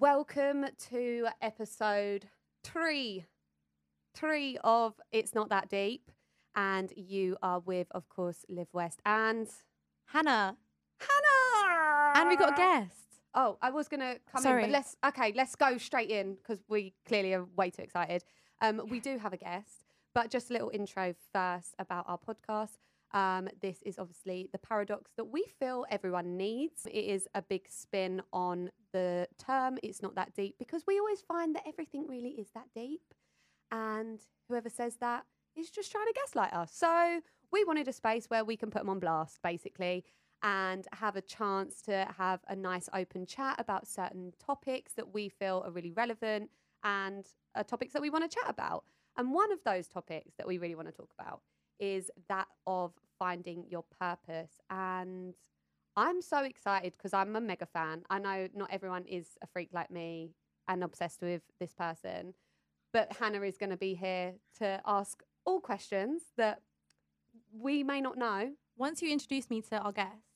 Welcome to episode three, three of It's Not That Deep. And you are with, of course, Liv West and Hannah. Hannah. And we got a guest. Oh, I was gonna come in, Sorry. but let's okay, let's go straight in because we clearly are way too excited. Um, we do have a guest, but just a little intro first about our podcast. Um, this is obviously the paradox that we feel everyone needs. It is a big spin on the term. It's not that deep because we always find that everything really is that deep, and whoever says that is just trying to gaslight us. So we wanted a space where we can put them on blast, basically and have a chance to have a nice open chat about certain topics that we feel are really relevant and are topics that we want to chat about. And one of those topics that we really want to talk about is that of finding your purpose. And I'm so excited because I'm a mega fan. I know not everyone is a freak like me and obsessed with this person, but Hannah is going to be here to ask all questions that we may not know Once you introduce me to our guest,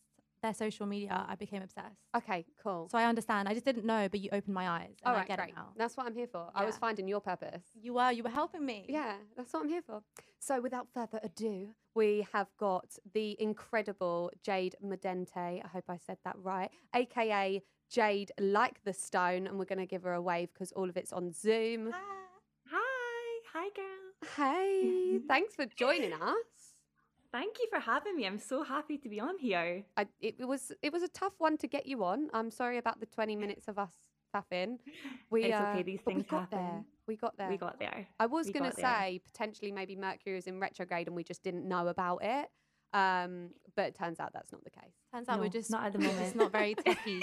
their social media, I became obsessed. Okay, cool. So I understand. I just didn't know, but you opened my eyes. And All I get great. it now. That's what I'm here for. I was finding your purpose. You were, you were helping me. Yeah, that's what I'm here for. So, without further ado, we have got the incredible Jade Medente. I hope I said that right, aka Jade like the stone, and we're going to give her a wave because all of it's on Zoom. Hi. Hi, hi, girl. Hey, thanks for joining us. Thank you for having me. I'm so happy to be on here. I, it, it was it was a tough one to get you on. I'm sorry about the 20 minutes of us faffing. We, It's uh, okay, these but we things got there. We got there. We got there. I was going to got there. say potentially maybe Mercury was in retrograde and we just didn't know about it. Um, but it turns out that's not the case. Turns out we're just not at the we're just moment. not very techy.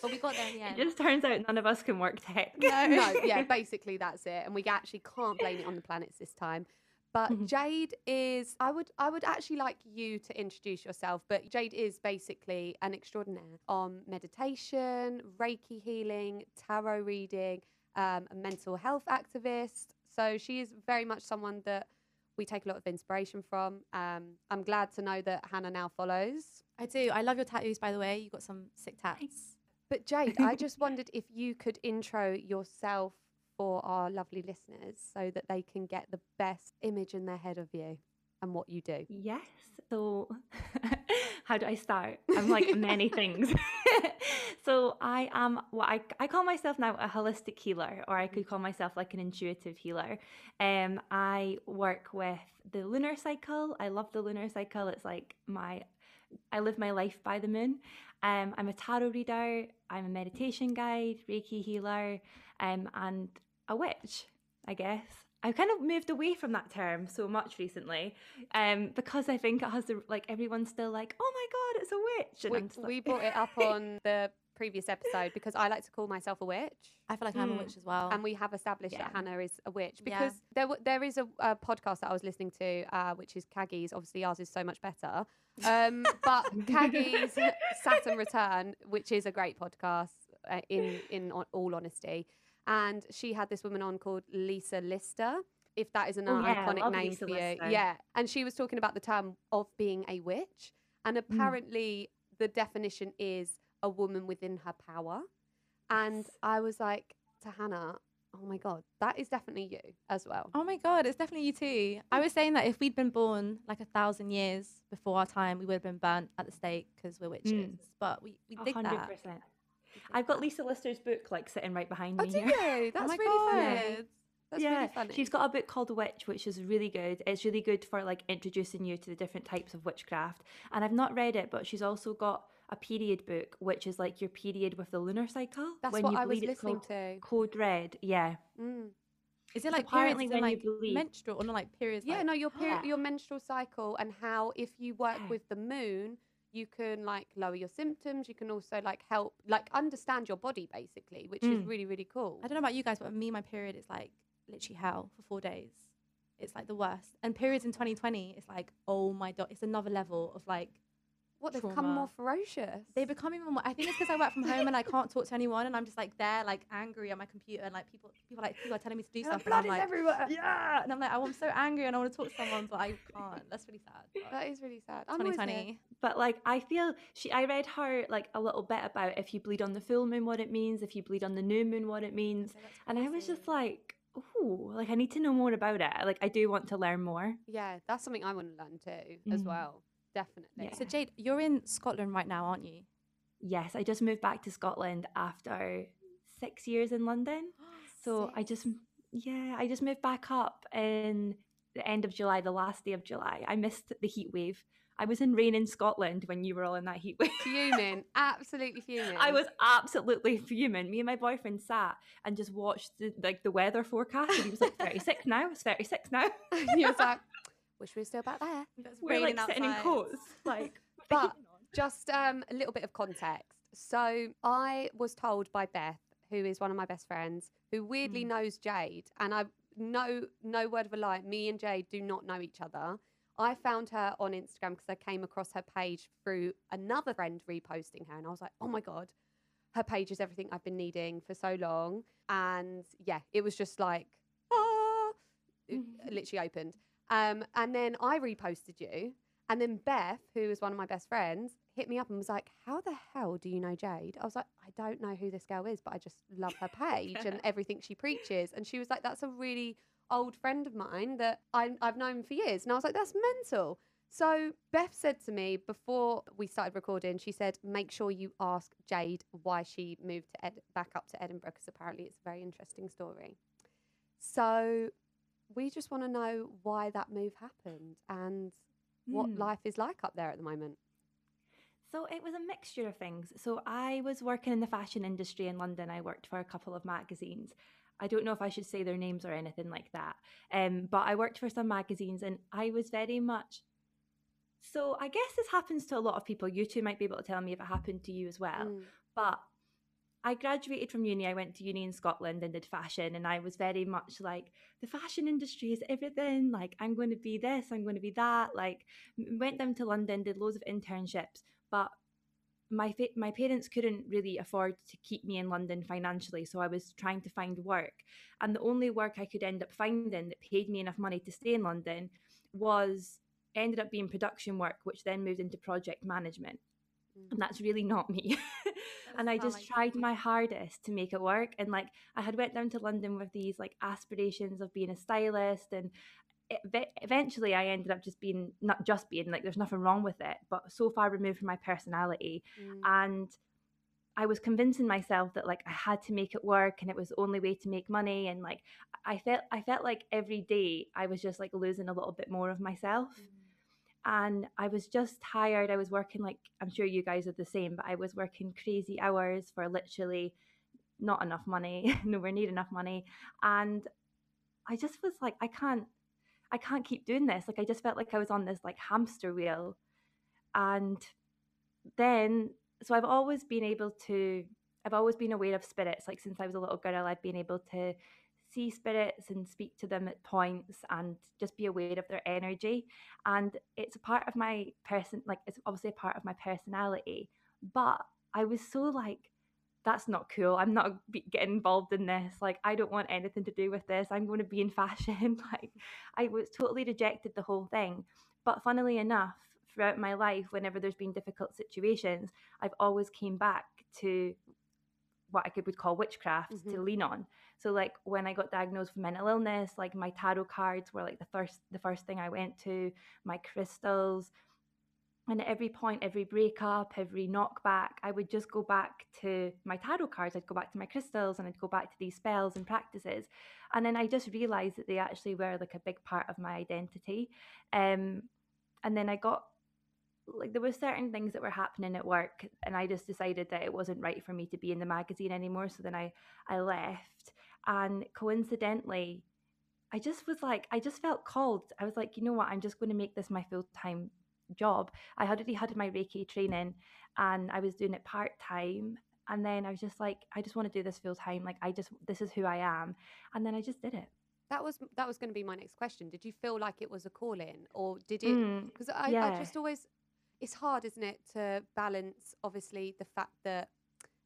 but we got there in the end. It just turns out none of us can work tech. No. no, yeah, basically that's it. And we actually can't blame it on the planets this time. But Mhm. Jade is I would I would actually like you to introduce yourself, but Jade is basically an extraordinaire on meditation, Reiki healing, tarot reading, um, a mental health activist. So she is very much someone that we take a lot of inspiration from. Um, I'm glad to know that Hannah now follows. I do. I love your tattoos, by the way. You've got some sick tats. But Jade, I just wondered if you could intro yourself for our lovely listeners so that they can get the best image in their head of you and what you do. Yes. So, how do I start? I'm like many things. so, I am what I, I call myself now a holistic healer, or I could call myself like an intuitive healer. Um, I work with the lunar cycle. I love the lunar cycle. It's like my, I live my life by the moon. Um, I'm a tarot reader. I'm a meditation guide, Reiki healer, um, and a witch, I guess. I've kind of moved away from that term so much recently, um, because I think it has the like everyone's still like, oh my god, it's a witch. And We, like- we brought it up on the previous episode because I like to call myself a witch. I feel like I'm a Mm. witch as well. And we have established that Hannah is a witch Yeah. because there w- there is a, a podcast that I was listening to, uh, which is Kaggie's. Obviously, ours is so much better. Um, but Kaggie's Saturn Return, which is a great podcast, uh, in in all honesty, and she had this woman on called Lisa Lister. If that is an Oh, yeah, iconic name Lisa for you, Lister. yeah. And she was talking about the term of being a witch, and Mm. apparently the definition is a woman within her power. And I was like to Hannah, oh my God, that is definitely you as well. Oh my god, it's definitely you too. I was saying that if we'd been born like a thousand years before our time, we would have been burnt at the stake because we're witches. But we, we did hundred that. Percent. I've got Lisa Lister's book like sitting right behind Oh, me do here. you? That's my really God. funny. That's yeah, really funny. she's got a book called Witch, which is really good. It's really good for like introducing you to the different types of witchcraft. And I've not read it, but she's also got a period book, which is like your period with the lunar cycle. That's when what you I was bleed, it's listening called to. Code Red. Yeah. Mm. Is it like apparently periods, as in, when you like bleed- menstrual or not like periods? Yeah, like, no, your peri- Yeah. your menstrual cycle and how if you work with the moon, you can like lower your symptoms. You can also like help like understand your body basically, which is Mm. really really cool. I don't know about you guys, but me, my period is like literally hell for four days. It's like the worst. And periods in 2020, it's like, oh my god, it's another level of like What they've become more ferocious. They become even more. I think it's because I work from home and I can't talk to anyone, and I'm just like there, like angry on my computer, and like people, people like people are telling me to do stuff, and blood I'm is like, everywhere. yeah, and I'm like, oh, I'm so angry and I want to talk to someone, but I can't. That's really sad. but That is really sad. I'm always 2020. But like I feel she I read her like a little bit about if you bleed on the full moon what it means, if you bleed on the new moon what it means. Okay, And I was just like, oh, like I need to know more about it. Like I do want to learn more. Yeah, that's something I want to learn too, as Mhm. well. Definitely. Yeah. So Jade, you're in Scotland right now, aren't you? Yes, I just moved back to Scotland after six years in London. So I just yeah, I just moved back up in the end of July, the last day of July. I missed the heat wave. I was in rain in Scotland when you were all in that heat wave. fuming, absolutely fuming. I was absolutely fuming. Me and my boyfriend sat and just watched the, like the weather forecast, and he was like, "36 now. It's 36 now." he was like, "Wish we were still back there." It's We're like raining sitting in outside. coats, like. But- Just um, a little bit of context. So I was told by Beth, who is one of my best friends, who weirdly Mm. knows Jade, and I no no word of a lie. Me and Jade do not know each other. I found her on Instagram because I came across her page through another friend reposting her, and I was like, oh my god, her page is everything I've been needing for so long. And yeah, it was just like, ah, it literally opened. Um, and then I reposted you, and then Beth, who is one of my best friends, hit me up and was like, How the hell do you know Jade? I was like, I don't know who this girl is, but I just love her page and everything she preaches. And she was like, That's a really old friend of mine that I, I've known for years. And I was like, That's mental. So Beth said to me before we started recording, she said, Make sure you ask Jade why she moved to Ed- back up to Edinburgh because apparently it's a very interesting story. So we just want to know why that move happened and what Hmm. life is like up there at the moment. So it was a mixture of things. So I was working in the fashion industry in London. I worked for a couple of magazines. I don't know if I should say their names or anything like that. Um, but I worked for some magazines and I was very much. So I guess this happens to a lot of people. You two might be able to tell me if it happened to you as well. Mm. But I graduated from uni. I went to uni in Scotland and did fashion. And I was very much like, the fashion industry is everything. Like, I'm going to be this, I'm going to be that. Like, went down to London, did loads of internships. But my fa- my parents couldn't really afford to keep me in London financially, so I was trying to find work, and the only work I could end up finding that paid me enough money to stay in London was ended up being production work, which then moved into project management. And that's really not me. and I just like tried you. my hardest to make it work, and like I had went down to London with these like aspirations of being a stylist and eventually I ended up just being not just being like there's nothing wrong with it, but so far removed from my personality. Mm. And I was convincing myself that like I had to make it work and it was the only way to make money. And like I felt I felt like every day I was just like losing a little bit more of myself. And I was just tired. I was working like I'm sure you guys are the same, but I was working crazy hours for literally not enough money, nowhere near enough money. And I just was like, I can't I can't keep doing this. Like I just felt like I was on this like hamster wheel. And then so I've always been able to I've always been aware of spirits. Like since I was a little girl, I've been able to see spirits and speak to them at points and just be aware of their energy. And it's a part of my person like it's obviously a part of my personality. But I was so like that's not cool. I'm not getting involved in this. Like, I don't want anything to do with this. I'm going to be in fashion. like, I was totally rejected the whole thing. But funnily enough, throughout my life, whenever there's been difficult situations, I've always came back to what I could would call witchcraft to Mhm. lean on. So like when I got diagnosed with mental illness, like my tarot cards were like the first the first thing I went to, my crystals, and at every point, every breakup, every knockback, I would just go back to my tarot cards. I'd go back to my crystals and I'd go back to these spells and practices. And then I just realized that they actually were like a big part of my identity. Um, and then I got like there were certain things that were happening at work and I just decided that it wasn't right for me to be in the magazine anymore. So then I, I left. And coincidentally, I just was like, I just felt called. I was like, you know what, I'm just going to make this my full time job. I had already had my Reiki training and I was doing it part time. And then I was just like, I just want to do this full time. Like, I just, this is who I am. And then I just did it. That was that was going to be my next question. Did you feel like it was a call in, or did it? Mm, Because I, I yeah. just always, it's hard, isn't it, to balance obviously the fact that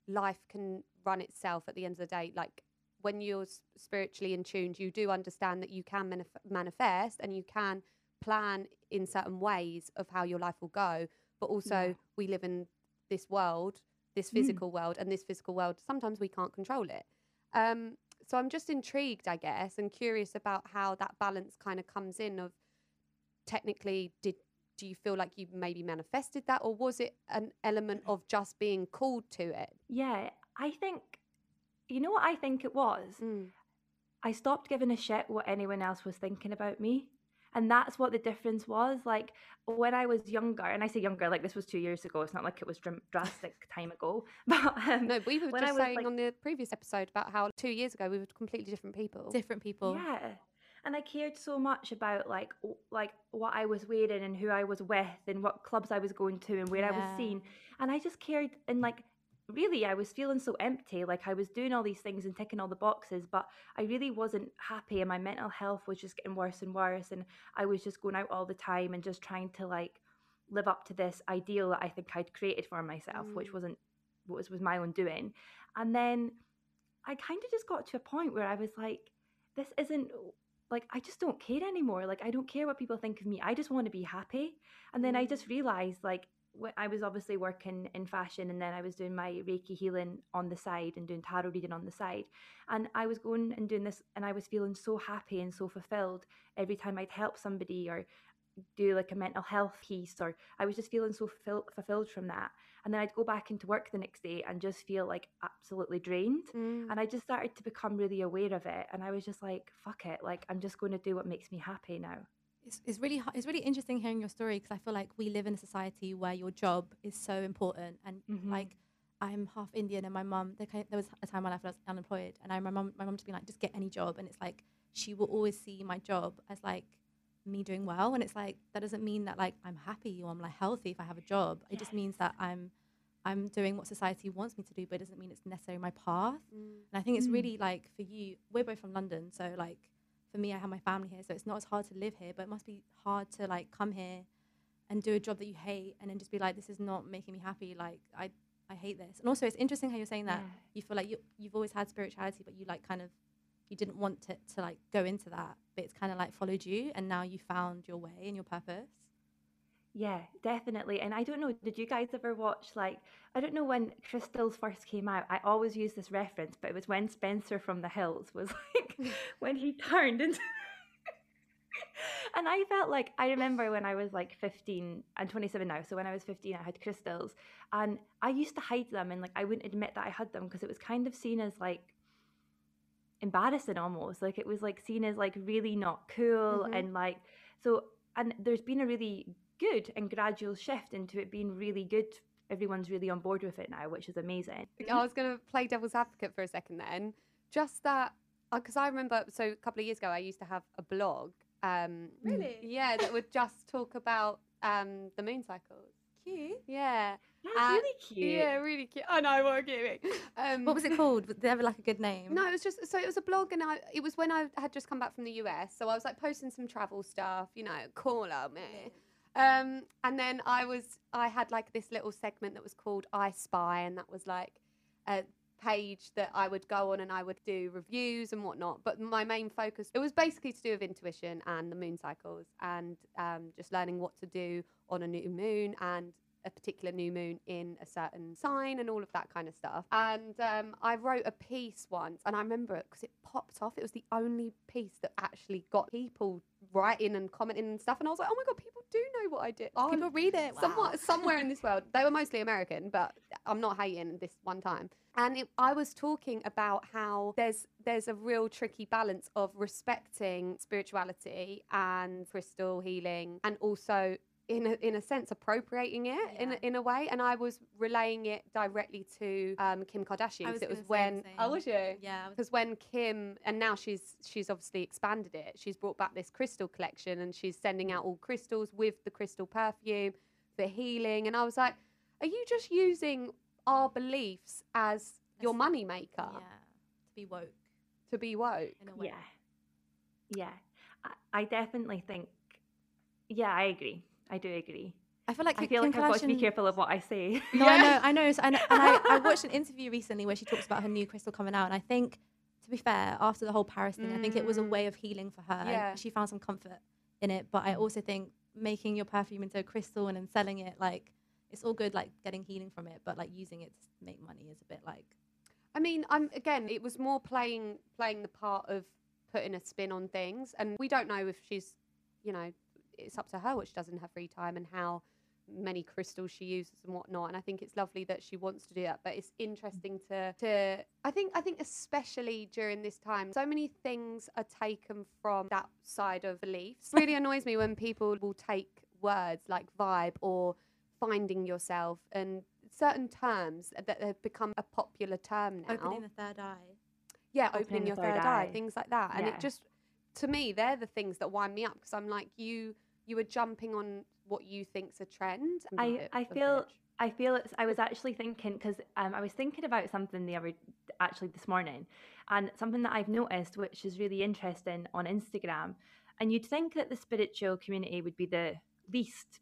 life can run itself at the end of the day. Like when you're spiritually in tuned, you do understand that you can manif- manifest and you can plan in certain ways of how your life will go. But also, yeah. we live in this world, this mm. physical mm. world, and this physical world, sometimes we can't control it. Um, so I'm just intrigued, I guess, and curious about how that balance kind of comes in of technically did do you feel like you maybe manifested that or was it an element of just being called to it? Yeah i think you know what i think it was? Mm. i stopped giving a shit what anyone else was thinking about me. And that's what the difference was. Like when i was younger and i say younger like this was two years ago it's not like it was dr- drastic time ago but um, no we were just saying like, on the previous episode about how two years ago we were completely different people. Different people. Yeah and I cared so much about like like what I was wearing and who I was with and what clubs I was going to and where yeah. I was seen and I just cared and like really I was feeling so empty like I was doing all these things and ticking all the boxes but I really wasn't happy and my mental health was just getting worse and worse and I was just going out all the time and just trying to like live up to this ideal that I think I'd created for myself mm. which wasn't what was, was my own doing and then I kind of just got to a point where I was like this isn't like I just don't care anymore. Like I don't care what people think of me. I just want to be happy. And then I just mm. realized like I was obviously working in fashion and then I was doing my Reiki healing on the side and doing tarot reading on the side. And I was going and doing this and I was feeling so happy and so fulfilled every time I'd help somebody or do like a mental health piece or I was just feeling so fulfilled from that. And then I'd go back into work the next day and just feel like absolutely drained. Mm. and I just started to become really aware of it. And I was just like fuck it. Like I'm just going to do what makes me happy now. It's, it's really it's really interesting hearing your story because I feel like we live in a society where your job is so important. And mm-hmm. like I'm half Indian and my mum there, there was a time in my life when I was unemployed. And I my mum my mum just being like just get any job. And it's like she will always see my job as like me doing well and it's like that doesn't mean that like i'm happy or i'm like healthy if i have a job it just means that i'm i'm doing what society wants me to do but it doesn't mean it's necessarily my path mm. and i think it's mm. really like for you we're both from london so like for me i have my family here so it's not as hard to live here but it must be hard to like come here and do a job that you hate and then just be like this is not making me happy like i i hate this and also it's interesting how you're saying that yeah. you feel like you, you've always had spirituality but you like kind of you didn't want it to like go into that, but it's kind of like followed you, and now you found your way and your purpose. Yeah, definitely. And I don't know, did you guys ever watch like I don't know when Crystals first came out. I always use this reference, but it was when Spencer from the Hills was like when he turned into and I felt like I remember when I was like 15 and 27 now. So when I was 15, I had crystals, and I used to hide them, and like I wouldn't admit that I had them because it was kind of seen as like embarrassing almost like it was like seen as like really not cool mm-hmm. and like so and there's been a really good and gradual shift into it being really good everyone's really on board with it now which is amazing i was going to play devil's advocate for a second then just that because uh, i remember so a couple of years ago i used to have a blog um really yeah that would just talk about um the moon cycles cute. Yeah. That's uh, really cute. Yeah, really cute. I know what I'm Um, what was it called? Did they have like a good name? No, it was just so it was a blog, and I it was when I had just come back from the US, so I was like posting some travel stuff, you know, call out me. Um, and then I was I had like this little segment that was called I Spy, and that was like a page that I would go on and I would do reviews and whatnot. But my main focus it was basically to do with intuition and the moon cycles and um, just learning what to do on a new moon and a particular new moon in a certain sign and all of that kind of stuff. And um, I wrote a piece once, and I remember it because it popped off. It was the only piece that actually got people writing and commenting and stuff. And I was like, oh my god, people do know what I did. Oh, people read it. Somewhat, wow. somewhere in this world, they were mostly American, but I'm not hating this one time. And it, I was talking about how there's there's a real tricky balance of respecting spirituality and crystal healing, and also in a, in a sense appropriating it yeah. in, a, in a way and I was relaying it directly to um, Kim Kardashian because it was when oh was you? Yeah. Because when Kim and now she's she's obviously expanded it. She's brought back this crystal collection and she's sending out all crystals with the crystal perfume for healing and I was like are you just using our beliefs as your money maker? Yeah to be woke. To be woke. Yeah. Yeah. I, I definitely think yeah I agree I do agree. I feel like I feel like I've got to be careful of what I say. No, I know, I know. So, and and I, I watched an interview recently where she talks about her new crystal coming out, and I think, to be fair, after the whole Paris thing, I think it was a Mm. way of healing for her, Yeah. she found some comfort in it. But I also think making your perfume into a crystal and then selling it, like, it's all good, like getting healing from it, but like using it to make money is a bit like. I mean, I'm again. It was more playing playing the part of putting a spin on things, and we don't know if she's, you know, it's up to her what she does in her free time and how many crystals she uses and whatnot. And I think it's lovely that she wants to do that. But it's interesting to to I think I think especially during this time, so many things are taken from that side of beliefs. It really annoys me when people will take words like vibe or finding yourself and certain terms that have become a popular term now. Opening the third eye. yeah, opening opening your third third eye, eye. things like that. And it just, to me, they're the things that wind me up because I'm like, you, you were jumping on what you think's a trend. I- I feel- I feel it's. I was actually thinking because um, I was thinking about something the other actually this morning, and something that I've noticed, which is really interesting on Instagram. And you'd think that the spiritual community would be the least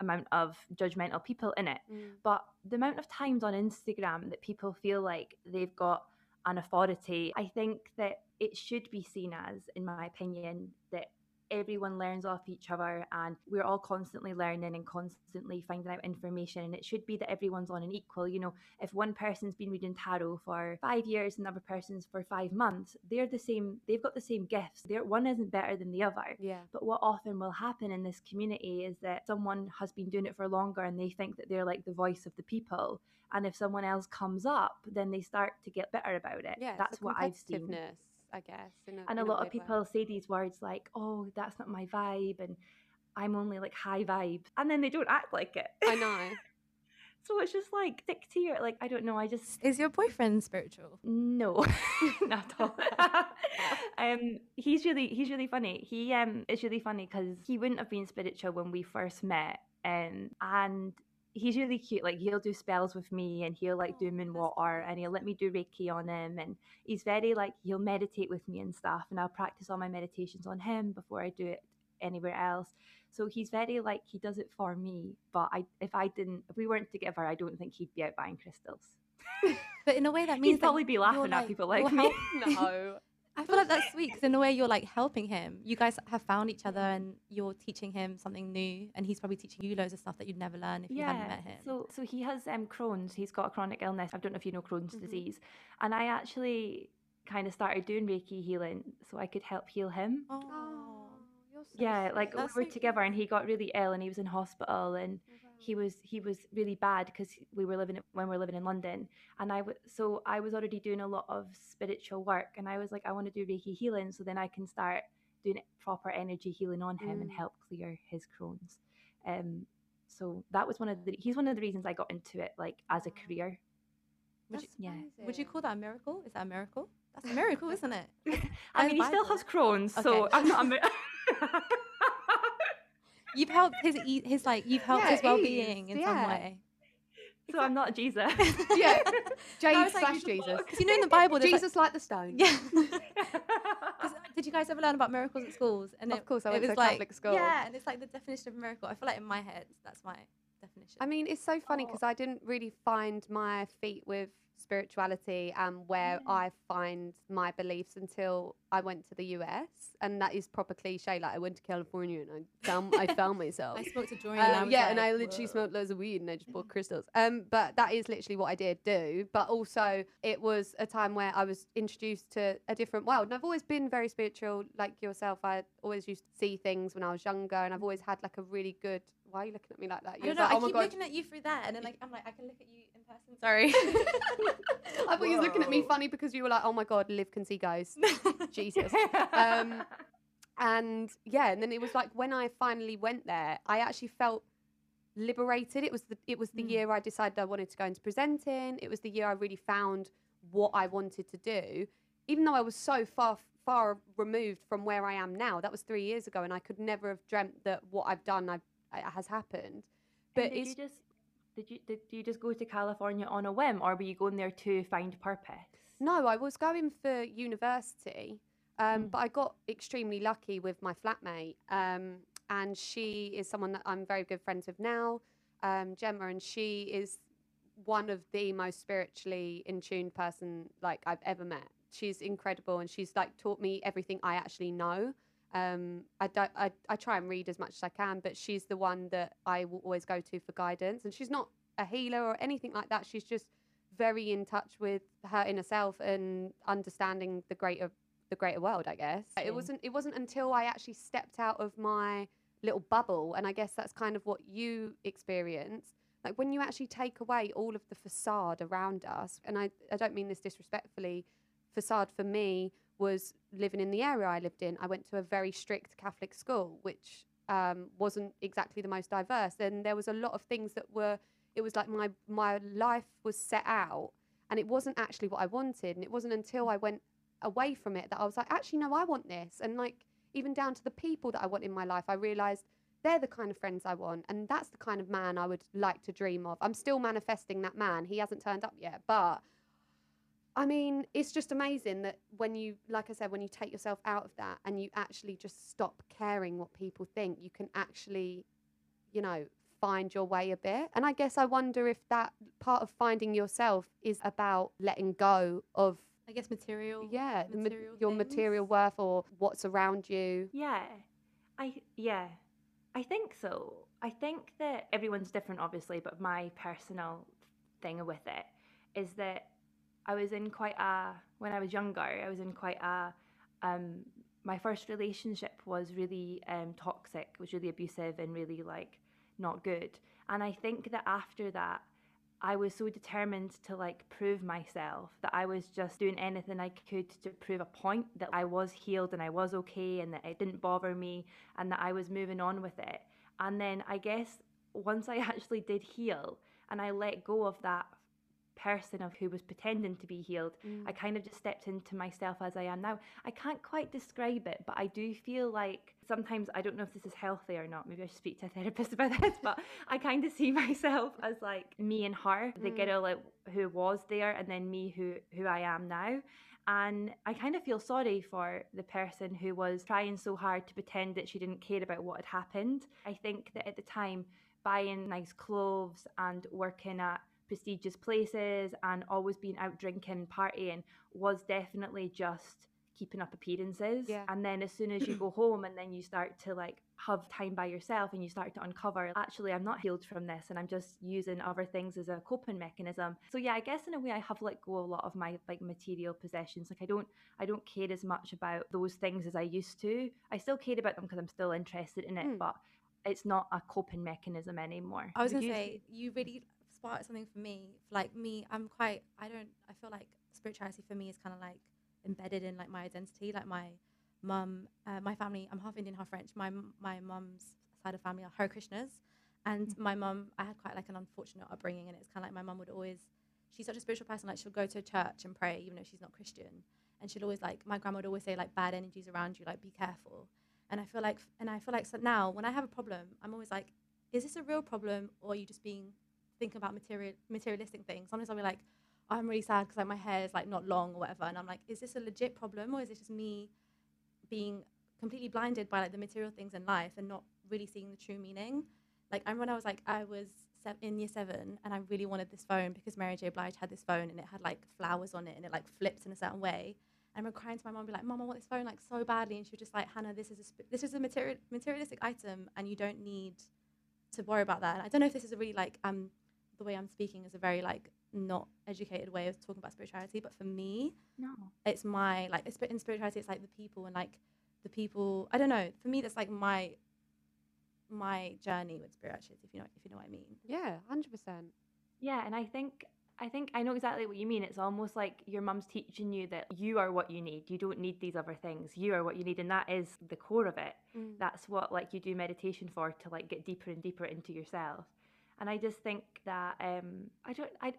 amount of judgmental people in it, Mm. but the amount of times on Instagram that people feel like they've got an authority, I think that it should be seen as, in my opinion, that everyone learns off each other and we're all constantly learning and constantly finding out information and it should be that everyone's on an equal you know if one person's been reading tarot for five years and another person's for five months they're the same they've got the same gifts they're one isn't better than the other Yeah. but what often will happen in this community is that someone has been doing it for longer and they think that they're like the voice of the people. And if someone else comes up, then they start to get bitter about it. Yeah. That's what I've seen. Competitiveness, I guess. In a, And in a lot of weird way. people say these words like, oh, that's not my vibe. And I'm only like high vibe. And then they don't act like it. I know. so it's just like, stick to your, like, I don't know. I just, Is your boyfriend spiritual? no, not at all. um, he's really he's really funny. He um is really funny because he wouldn't have been spiritual when we first met, um, and he's really cute. Like he'll do spells with me, and he'll like do Oh, moon water, and he'll let me do reiki on him, and he's very like he'll meditate with me and stuff, and I'll practice all my meditations on him before I do it anywhere else. So he's very like he does it for me, but I if I didn't if we weren't together, I don't think he'd be out buying crystals. But in a way that means He'd that probably be laughing at people like you're me. no. I feel like that's sweet because in a way you're like helping him. You guys have found each other and you're teaching him something new, and he's probably teaching you loads of stuff that you'd never learn if you hadn't met him. So so he has um Crohn's. He's got a chronic illness. I don't know if you know Crohn's Mhm. disease. And I actually kind of started doing Reiki healing so I could help heal him. oh, Oh, you're so yeah, like. That's we were so together and he got really ill and he was in hospital and he was he was really bad because we were living when we were living in London and I w- so I was already doing a lot of spiritual work and I was like I want to do Reiki healing so then I can start doing proper energy healing on him and Mm. help clear his Crohn's. Um, so that was one of the he's one of the reasons I got into it like as a career. Would you, That's yeah. would you call that a miracle? Is that a miracle? That's a miracle, isn't it? I By mean, he still Bible. has Crohn's, so I'm not. A mi- You've helped his e- his like you've helped Yeah, his well being in some way. so I'm not Jesus. Yeah. I Jade was like, slash Jesus. Because you know in the Bible, there's like- Jesus like the stone. Yeah. did you guys ever learn about miracles at schools? And Of it- course, I it went to was a like, Catholic school. Yeah, and it's like the definition of miracle. I feel like in my head, that's my definition. I mean, it's so funny Oh. because I didn't really find my feet with spirituality and where Yeah. I find my beliefs until I went to the US, and that is proper cliche. Like I went to California and I found I found myself. I spoke to Dorian. Um, and I yeah, and I literally "Whoa." smoked loads of weed and I just bought crystals. Um, but that is literally what I did do. But also, it was a time where I was introduced to a different world, and I've always been very spiritual, like yourself. I always used to see things when I was younger, and I've always had like a really good. Why are you looking at me like that? I You don't know. like, I oh my keep god. looking at you through that, and then like I'm like, I can look at you in person. Sorry. I thought you were looking at me funny because you were like, "Oh my god, Liv can see ghosts." Jesus. Um, and yeah, and then it was like when I finally went there, I actually felt liberated. It was the it was the Mm. year I decided I wanted to go into presenting. It was the year I really found what I wanted to do. Even though I was so far far removed from where I am now, that was three years ago, and I could never have dreamt that what I've done I've, has happened. But it's you just did you did you just go to California on a whim, or were you going there to find purpose? No, I was going for university, um, Mm. but I got extremely lucky with my flatmate. Um, and she is someone that I'm very good friends with now, um, Gemma, and she is one of the most spiritually in tuned person like I've ever met. She's incredible, and she's like taught me everything I actually know. Um, I don't. I, I try and read as much as I can, but she's the one that I will always go to for guidance. And she's not a healer or anything like that. She's just very in touch with her inner self and understanding the greater the greater world. I guess it wasn't. It wasn't until I actually stepped out of my little bubble, and I guess that's kind of what you experience. Like when you actually take away all of the facade around us, and I, I don't mean this disrespectfully, facade for me was living in the area I lived in. I went to a very strict Catholic school, which um, wasn't exactly the most diverse. And there was a lot of things that were, it was like my, my life was set out and it wasn't actually what I wanted. And it wasn't until I went away from it that I was like, actually, no, I want this. And like, even down to the people that I want in my life, I realized they're the kind of friends I want. And that's the kind of man I would like to dream of. I'm still manifesting that man. He hasn't turned up yet, but I mean, it's just amazing that when you, like I said, when you take yourself out of that and you actually just stop caring what people think, you can actually, you know, find your way a bit. And I guess I wonder if that part of finding yourself is about letting go of, I guess material. yeah, the ma- material your material worth or what's around you. Yeah, I yeah, I think so. I think that everyone's different, obviously, but my personal thing with it is that I was in quite a when I was younger. I was in quite a um, my first relationship was really um, toxic, was really abusive, and really like not good. And I think that after that, I was so determined to like prove myself that I was just doing anything I could to prove a point that I was healed and I was okay and that it didn't bother me and that I was moving on with it. And then I guess once I actually did heal and I let go of that person of who was pretending to be healed, I kind of just stepped into myself as I am now. I can't quite describe it, but I do feel like sometimes I don't know if this is healthy or not. Maybe I should speak to a therapist about this, but I kind of see myself as like me and her, the Mm. girl like, who was there, and then me who who I am now. And I kind of feel sorry for the person who was trying so hard to pretend that she didn't care about what had happened. I think that at the time, buying nice clothes and working at prestigious places and always being out drinking, partying was definitely just keeping up appearances. Yeah. And then as soon as you go home and then you start to like have time by yourself and you start to uncover actually I'm not healed from this and I'm just using other things as a coping mechanism. So yeah, I guess in a way I have let go a lot of my like material possessions. Like I don't I don't care as much about those things as I used to. I still care about them because I'm still interested in it, Mm. but it's not a coping mechanism anymore. I was gonna you say you really sparked something for me. Like me, I'm quite. I don't. I feel like spirituality for me is kind of like embedded in like my identity. Like my mum, uh, my family. I'm half Indian, half French. My my mum's side of family are Hare Krishnas, and Mhm. my mum. I had quite like an unfortunate upbringing, and it's kind of like my mum would always. She's such a spiritual person. Like she'll go to church and pray, even though she's not Christian. And she'd always like my grandma would always say like bad energies around you, like be careful. And I feel like, and I feel like so now when I have a problem, I'm always like, is this a real problem or are you just being thinking about material materialistic things? Sometimes I'll be like, oh, I'm really sad because like my hair is like not long or whatever, and I'm like, is this a legit problem or is it just me being completely blinded by like the material things in life and not really seeing the true meaning? Like I remember when I was like I was in year seven and I really wanted this phone because Mary J Blige had this phone and it had like flowers on it and it like flipped in a certain way. And I remember crying to my mom, and be like, "Mom, I want this phone like so badly," and she was just like, "Hannah, this is a sp- this is a material materialistic item, and you don't need to worry about that." And I don't know if this is a really like um the way I'm speaking is a very like not educated way of talking about spirituality, but for me, No. it's my like it's in spirituality, it's like the people and like the people. I don't know. For me, that's like my my journey with spirituality, if you know if you know what I mean. Yeah, hundred percent. Yeah, and I think I think I know exactly what you mean. It's almost like your mum's teaching you that you are what you need. You don't need these other things. You are what you need, and that is the core of it. Mm. That's what like you do meditation for to like get deeper and deeper into yourself. And I just think that um, I don't I.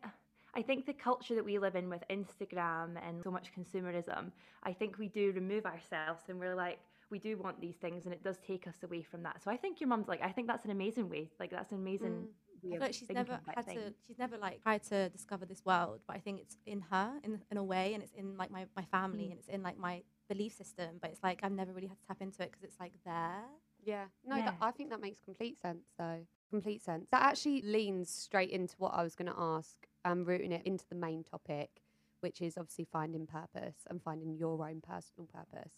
I think the culture that we live in with Instagram and so much consumerism, I think we do remove ourselves and we're like, we do want these things and it does take us away from that. So I think your mum's like, I think that's an amazing way. Like, that's an amazing Mm. way I feel of like she's never about had to. She's never like tried to discover this world, but I think it's in her in in a way, and it's in like my my family, Mm. and it's in like my belief system. But it's like I've never really had to tap into it because it's like there. Yeah. No, Yeah. That, I think that makes complete sense, though. Complete sense. That actually leans straight into what I was going to ask, um, rooting it into the main topic, which is obviously finding purpose and finding your own personal purpose.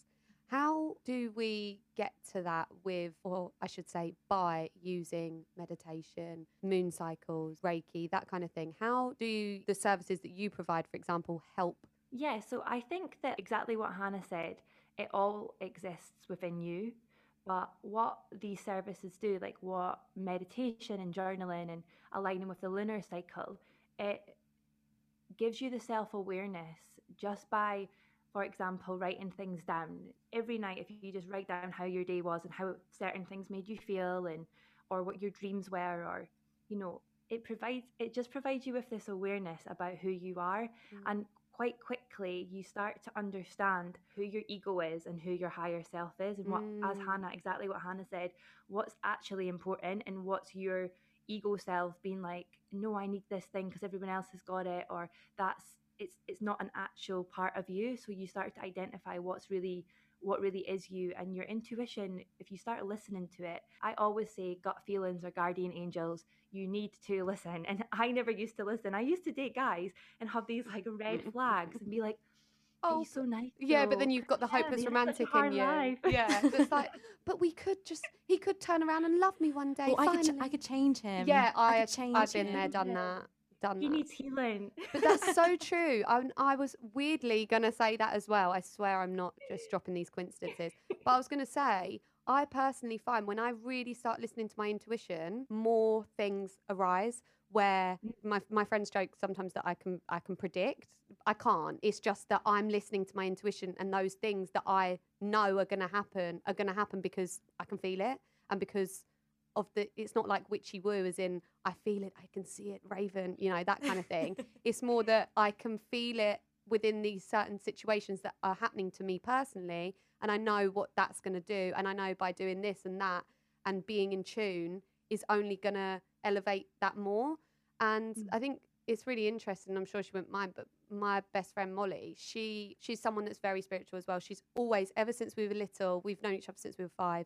How do we get to that with, or I should say, by using meditation, moon cycles, Reiki, that kind of thing? How do the services that you provide, for example, help? Yeah, so I think that exactly what Hannah said, it all exists within you. But what these services do, like what meditation and journaling and aligning with the lunar cycle, it gives you the self awareness just by, for example, writing things down. Every night, if you just write down how your day was and how certain things made you feel and or what your dreams were or you know it provides it just provides you with this awareness about who you are Mm. and quite quickly you start to understand who your ego is and who your higher self is and what as Mm. hannah exactly what hannah said what's actually important and what's your ego self being like no i need this thing because everyone else has got it or that's it's it's not an actual part of you so you start to identify what's really what really is you and your intuition if you start listening to it i always say gut feelings or guardian angels you need to listen and i never used to listen i used to date guys and have these like red flags and be like oh he's so nice Yeah, but then you've got the Yeah, hopeless they have such a romantic in you. life. Yeah, but it's like, but we could just, he could turn around and love me one day. Well, I could, ch- I could change him. yeah, I, could change I've been there, done Yeah. that, done he that. needs healing But that's so true. I, I was weirdly going to say that as well. I swear I'm not just dropping these coincidences. But I was going to say, I personally find when I really start listening to my intuition, more things arise where mm. my, my friends joke sometimes that I can I can predict. I can't. It's just that I'm listening to my intuition and those things that I know are going to happen are going to happen because I can feel it and because of the it's not like witchy woo as in I feel it, I can see it, Raven, you know, that kind of thing. it's more that I can feel it within these certain situations that are happening to me personally and I know what that's going to do and I know by doing this and that and being in tune is only going to elevate that more and Mm. I think it's really interesting I'm sure she wouldn't mind but my best friend Molly she she's someone that's very spiritual as well she's always ever since we were little we've known each other since we were 5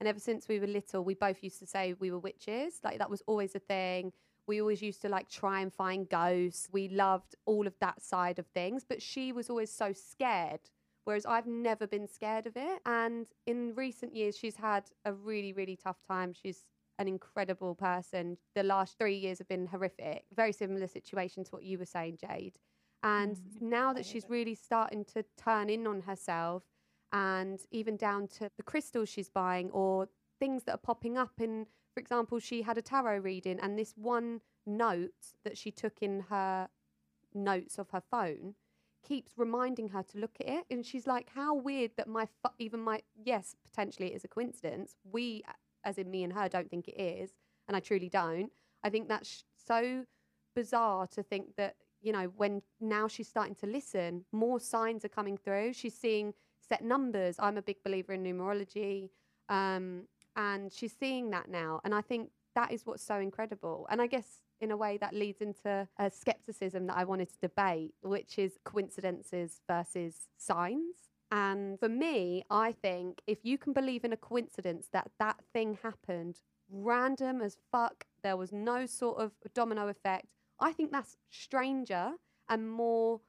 and ever since we were little, we both used to say we were witches. Like that was always a thing. We always used to like try and find ghosts. We loved all of that side of things. But she was always so scared, whereas I've never been scared of it. And in recent years, she's had a really, really tough time. She's an incredible person. The last three years have been horrific. Very similar situation to what you were saying, Jade. And Mm. now that she's really starting to turn in on herself and even down to the crystals she's buying or things that are popping up in for example she had a tarot reading and this one note that she took in her notes of her phone keeps reminding her to look at it. And she's like how weird that my fu- even my yes potentially it is a coincidence. We as in me and her don't think it is and I truly don't. I think that's so bizarre to think that you know when now she's starting to listen more signs are coming through. She's seeing set numbers. I'm a big believer in numerology um, and she's seeing that now and i think that is what's so incredible and i guess in a way that leads into a skepticism that i wanted to debate which is coincidences versus signs and for me i think if you can believe in a coincidence that that thing happened random as fuck there was no sort of domino effect i think that's stranger and more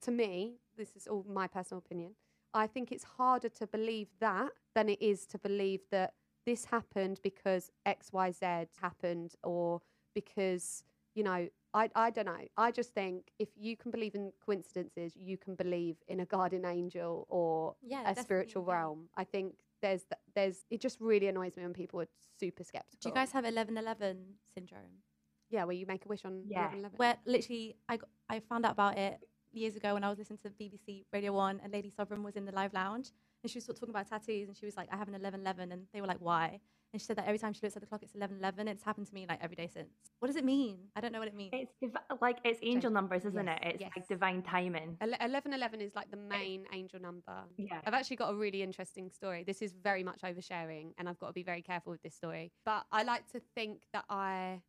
to me this is all my personal opinion I think it's harder to believe that than it is to believe that this happened because XYZ happened or because, you know, I, I don't know. I just think if you can believe in coincidences, you can believe in a guardian angel or Yeah, a spiritual realm. I think there's, th- there's, it just really annoys me when people are super skeptical. Do you guys have 1111 syndrome? Yeah, where you make a wish on Yeah. 11/11. Where literally, I, got, I found out about it years ago when I was listening to BBC Radio 1 and Lady Sovereign was in the live lounge and she was sort of talking about tattoos and she was like, I have an 1111 and they were like, why? And she said that every time she looks at the clock, it's 1111 and it's happened to me like every day since. What does it mean? I don't know what it means. it's div- like it's angel numbers isn't Yes, it it's yes. like divine timing Ele- 1111 is like the main angel number. yeah I've actually got a really interesting story. This is very much oversharing, and I've got to be very careful with this story. But I like to think that I,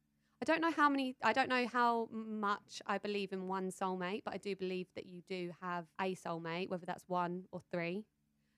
I don't know how many, I don't know how much I believe in one soulmate, but I do believe that you do have a soulmate, whether that's one or three.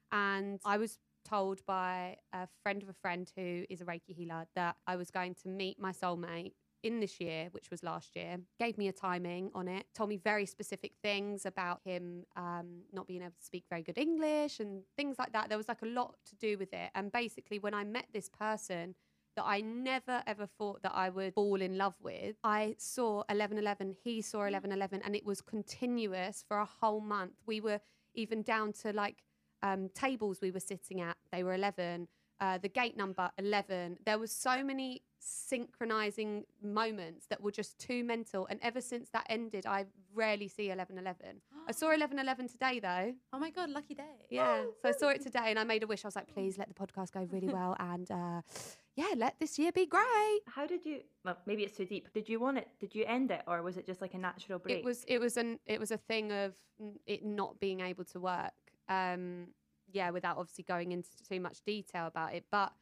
And I was told by a friend of a friend who is a Reiki healer that I was going to meet my soulmate in this year, which was last year, gave me a timing on it, told me very specific things about him um, not being able to speak very good English and things like that. There was like a lot to do with it. And basically, when I met this person, that I never ever thought that I would fall in love with. I saw 1111, he saw 1111, and it was continuous for a whole month. We were even down to like um, tables we were sitting at, they were 11. Uh, the gate number 11 there was so many synchronizing moments that were just too mental and ever since that ended i rarely see 1111 i saw 1111 today though Oh my god, lucky day. yeah so i saw it today and i made a wish i was like please let the podcast go really well and uh, yeah let this year be great How did you? Well, maybe it's too deep. Did you want it? Did you end it, or was it just like a natural break? it was it was an it was a thing of it not being able to work um yeah without obviously going into too much detail about it but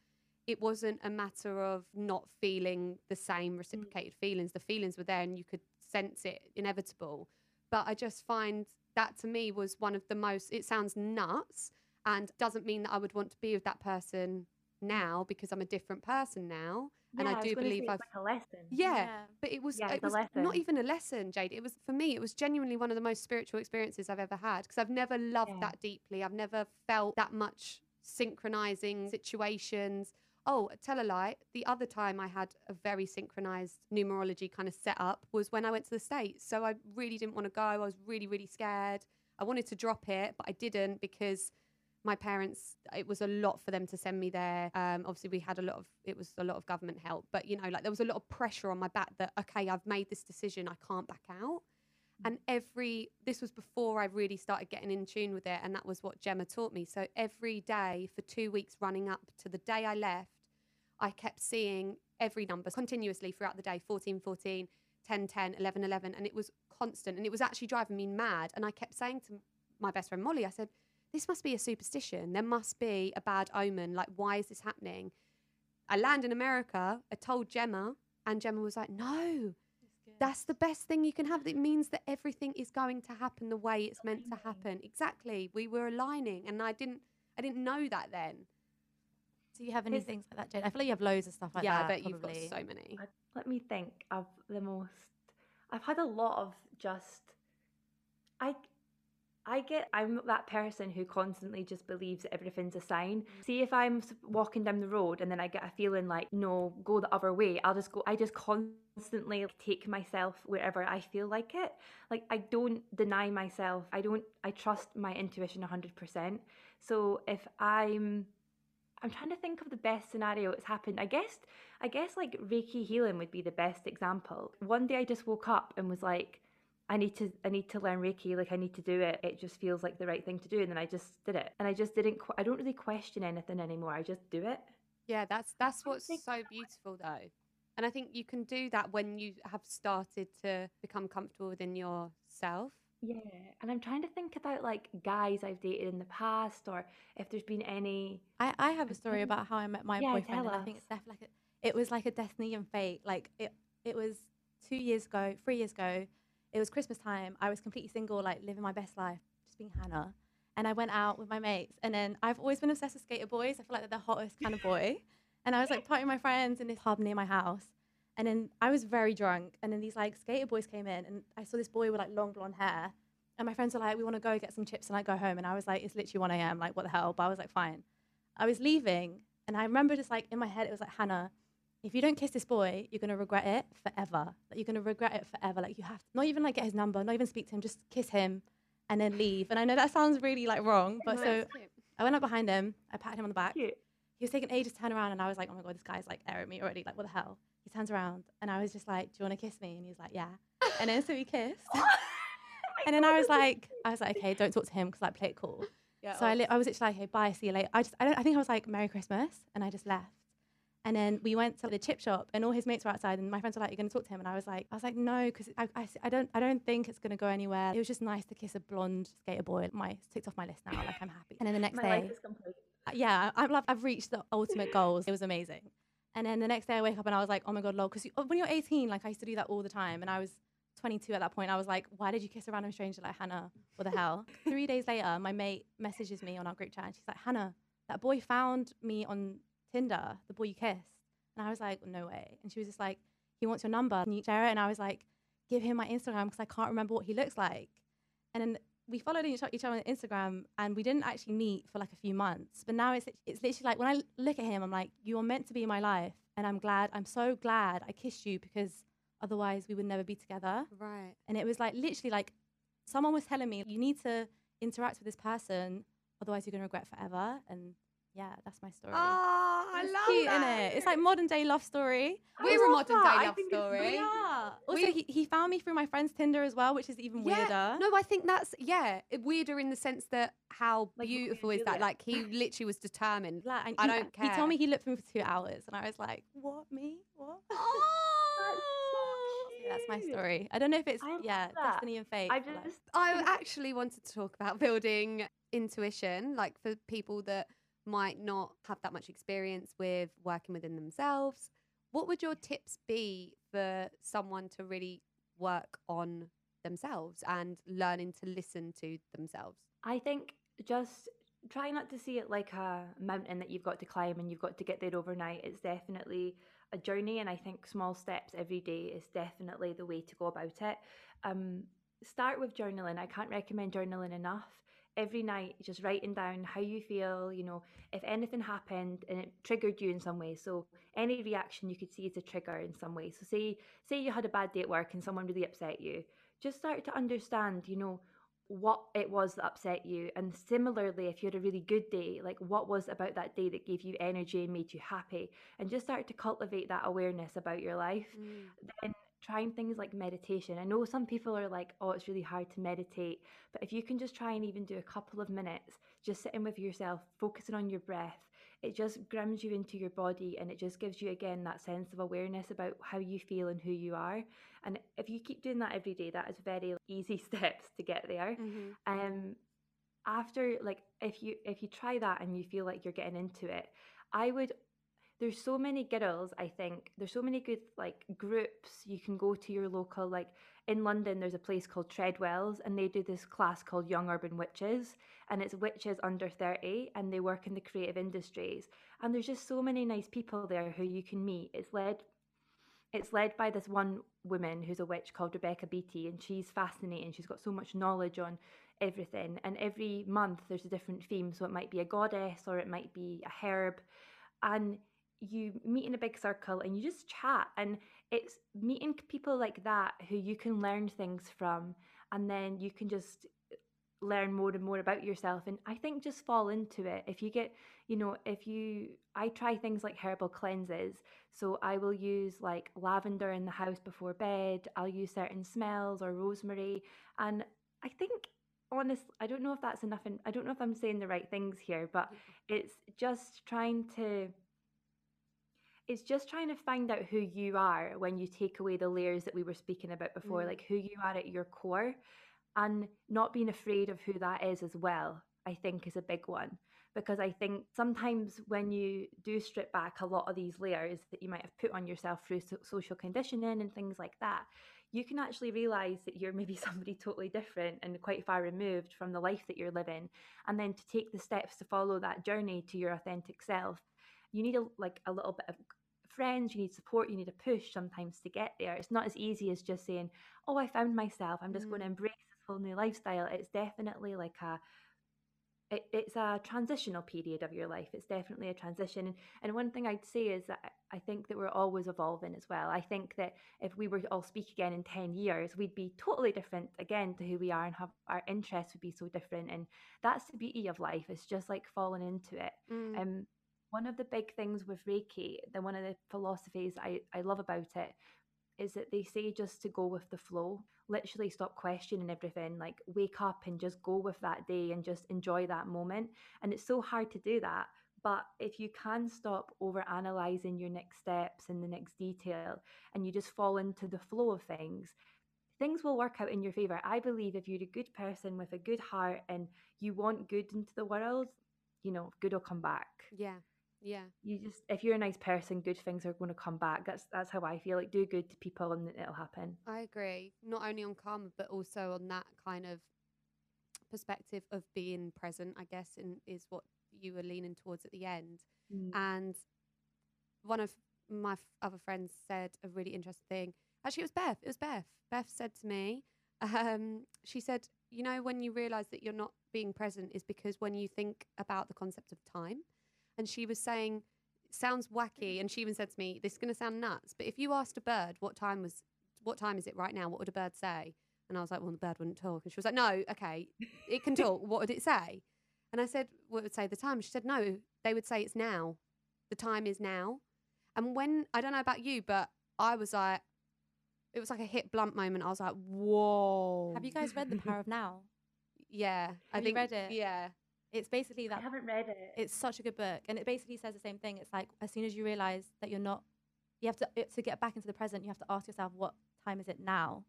it wasn't a matter of not feeling the same reciprocated feelings the feelings were there and you could sense it inevitable but i just find that to me was one of the most it sounds nuts and doesn't mean that i would want to be with that person now because i'm a different person now and Yeah, i do believe i've like a lesson. yeah, but it was Yeah, it was not even a lesson, Jade. It was for me. It was genuinely one of the most spiritual experiences I've ever had because I've never loved Yeah. that deeply. I've never felt that much synchronizing situations. Oh, tell a lie. The other time I had a very synchronized numerology kind of setup was when I went to the States. So I really didn't want to go. I was really, really scared. I wanted to drop it, but I didn't because my parents it was a lot for them to send me there. Um, obviously we had a lot of it was a lot of government help but you know like there was a lot of pressure on my back that okay i've made this decision i can't back out. And every this was before i really started getting in tune with it and that was what gemma taught me. So every day for two weeks running up to the day i left i kept seeing every number continuously throughout the day 14 14 10 10 11 11 and it was constant and it was actually driving me mad. And i kept saying to my best friend molly i said this must be a superstition. There must be a bad omen. Like, why is this happening? I land in America. I told Gemma, and Gemma was like, no, that's the best thing you can have. It means that everything is going to happen the way it's meant to happen. Exactly. We were aligning, and I didn't, I didn't know that then. Do you have any Is- things like that, Jade? I feel like you have loads of stuff like yeah, that. I bet probably. you've got so many. I- let me think of the most i've had a lot of just i i get i'm that person who constantly just believes everything's a sign see if i'm walking down the road and then i get a feeling like no go the other way i'll just go i just constantly take myself wherever i feel like it like i don't deny myself i don't i trust my intuition 100% so if i'm I'm trying to think of the best scenario it's happened. I guess I guess like Reiki healing would be the best example. One day I just woke up and was like, I need to I need to learn Reiki, like I need to do it. It just feels like the right thing to do. And then I just did it. And I just didn't qu- I don't really question anything anymore. I just do it. Yeah, that's that's what's so beautiful though. And I think you can do that when you have started to become comfortable within yourself. Yeah. And I'm trying to think about like guys I've dated in the past or if there's been any I, I have a story about how I met my Yeah, boyfriend, tell and I think it's definitely like a, it was like a destiny and fate. Like it, it was two years ago, three years ago. It was Christmas time. I was completely single, like living my best life, just being Hannah. And I went out with my mates, and then I've always been obsessed with skater boys. I feel like they're the hottest kind of boy. And I was like partying with my friends in this pub near my house. And then I was very drunk, and then these like skater boys came in, and I saw this boy with like long blonde hair. And my friends were like, "We want to go get some chips and like go home." And I was like, "It's literally 1 a.m. Like, what the hell?" But I was like, "Fine." I was leaving, and I remember just like in my head, it was like, "Hannah, if you don't kiss this boy, you're gonna regret it forever. Like, you're gonna regret it forever. Like, you have to not even like get his number, not even speak to him, just kiss him, and then leave." And I know that sounds really like wrong, but No, so. I went up behind him, I patted him on the back. cute. He was taking ages to turn around, and I was like, "Oh my god, this guy's like airing me already. Like, what the hell?" He turns around, and I was just like, "Do you want to kiss me?" And he was like, "Yeah." And then so we kissed. And then I was like, I was like, okay, don't talk to him because like play it cool. Yeah, so I, oh, li- I was literally like, okay, bye, see you later. I just, I don't, I think I was like, Merry Christmas, and I just left. And then we went to the chip shop, and all his mates were outside, and my friends were like, "You're gonna talk to him?" And I was like, "I was like, no, because I, I, I don't, I don't think it's gonna go anywhere." It was just nice to kiss a blonde skater boy. My ticked off my list now. Like I'm happy. And then the next My day, life is complete. uh, yeah, I'm like, I've reached the ultimate goals. It was amazing. And then the next day I wake up and I was like, oh my God, lol. Because when you're 18, like I used to do that all the time. And I was 22 at that point. I was like, why did you kiss a random stranger like Hannah? What the hell? Three days later, my mate messages me on our group chat and she's like, Hannah, that boy found me on Tinder, the boy you kissed. And I was like, no way. And she was just like, he wants your number. Can you share it? And I was like, give him my Instagram because I can't remember what he looks like. And then we followed each each other on Instagram and we didn't actually meet for like a few months. But now it's, it's literally like when I look at him, I'm like, you are meant to be in my life. And I'm glad, I'm so glad I kissed you because otherwise we would never be together. Right. And it was like literally like someone was telling me, you need to interact with this person, otherwise you're going to regret forever. And yeah, that's my story. Oh, I it's love cute, that. isn't it? It's like modern day love story. We're a modern that. day love think it's story. brilliant. Also, We- he, he found me through my friend's Tinder as well, which is even Yeah. weirder. No, I think that's yeah weirder in the sense that how Like, beautiful is that? it. Like he literally was determined. Like, and I he, don't care. He told me he looked for me for two hours, and I was like, "What me? What?" So oh, that's my story. I don't know if it's yeah, that. destiny and fate. I but, like- just I actually wanted to talk about building intuition, like for people that might not have that much experience with working within themselves. What would your tips be for someone to really work on themselves and learning to listen to themselves? I think just try not to see it like a mountain that you've got to climb and you've got to get there overnight. It's definitely a journey, and I think small steps every day is definitely the way to go about it. Um, start with journaling. I can't recommend journaling enough. Every night, just writing down how you feel, you know, if anything happened and it triggered you in some way. So any reaction you could see as a trigger in some way. So say say you had a bad day at work and someone really upset you. Just start to understand, you know, what it was that upset you. And similarly, if you had a really good day, like what was about that day that gave you energy and made you happy? And just start to cultivate that awareness about your life. Mm. Then trying things like meditation. I know some people are like, oh, it's really hard to meditate. But if you can just try and even do a couple of minutes, just sitting with yourself, focusing on your breath, it just grounds you into your body and it just gives you again that sense of awareness about how you feel and who you are. And if you keep doing that every day, that is very easy steps to get there. Mhm. Um, after like if you if you try that and you feel like you're getting into it, I would. There's so many girls. I think there's so many good like groups you can go to your local like in London. There's a place called Treadwells and they do this class called Young Urban Witches and it's witches under 30 and they work in the creative industries and there's just so many nice people there who you can meet. It's led it's led by this one woman who's a witch called Rebecca Beattie, and she's fascinating. She's got so much knowledge on everything. And every month there's a different theme. So it might be a goddess or it might be a herb. And you meet in a big circle and you just chat. And it's meeting people like that who you can learn things from. And then you can just eh, learn more and more about yourself and i think just fall into it if you get you know if you i try things like herbal cleanses so i will use like lavender in the house before bed i'll use certain smells or rosemary and i think honestly i don't know if that's enough and i don't know if i'm saying the right things here but it's just trying to it's just trying to find out who you are when you take away the layers that we were speaking about before Mm. like who you are at your core and not being afraid of who that is as well i think is a big one because i think sometimes when you do strip back a lot of these layers that you might have put on yourself through so- social conditioning and things like that you can actually realize that you're maybe somebody totally different and quite far removed from the life that you're living and then to take the steps to follow that journey to your authentic self you need a like a little bit of friends you need support you need a push sometimes to get there. It's not as easy as just saying oh i found myself. I'm just going to Mm. embrace this whole new lifestyle. It's definitely like a it, it's a transitional period of your life. It's definitely a transition. And, and one thing i'd say is that I- i think that we're always evolving as well. I think that if we were to all speak again in 10 years we'd be totally different again to who we are and have our interests would be so different. And that's the beauty of life. It's just like falling into it. Mm. um, one of the big things with Reiki, then one of the philosophies I, I love about it is that they say just to go with the flow, literally stop questioning everything, like wake up and just go with that day and just enjoy that moment. And it's so hard to do that. But if you can stop over analyzing your next steps and the next detail and you just fall into the flow of things, things will work out in your favor. I believe if you're a good person with a good heart and you want good into the world, you know, good will come back yeah. Yeah. you just if you're a nice person good things are going to come back that's that's how i feel like do good to people and it'll happen I agree. Not only on karma, but also on that kind of perspective of being present, I guess, and is what you were leaning towards at the end. Mm. And one of my f- other friends said a really interesting thing. Actually, it was Beth. It was Beth. Beth said to me, um, she said, you know, when you realize that you're not being present is because when you think about the concept of time. And she was saying, sounds wacky. And she even said to me, this is going to sound nuts, but if you asked a bird what time was, what time is it right now? What would a bird say? And I was like, well, the bird wouldn't talk. And she was like, no, okay, it can talk. what would it say? And I said, well, would say the time. She said, no, they would say it's now. The time is now. And when, I don't know about you, but I was like, it was like a hit blunt moment. I was like, whoa. Have you guys read The Power of Now? Yeah. I Have you think, read it? Yeah. It's basically that. I haven't read it. it's such a good book and it basically says the same thing it's like as soon as you realize that you're not you have to it- to get back into the present you have to ask yourself what time is it now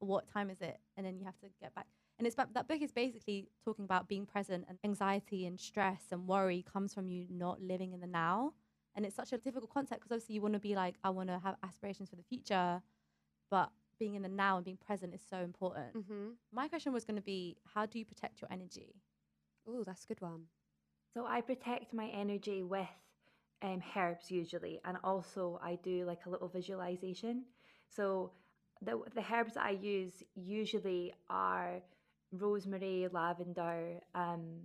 what time is it and then you have to get back and it's that book is basically talking about being present and anxiety and stress and worry comes from you not living in the now and it's such a difficult concept because obviously you want to be like i want to have aspirations for the future but being in the now and being present is so important Mm-hmm. my question was going to be how do you protect your energy Oh, that's a good one. So I protect my energy with um, herbs usually, and also I do like a little visualization. So the the herbs that I use usually are rosemary, lavender. Um,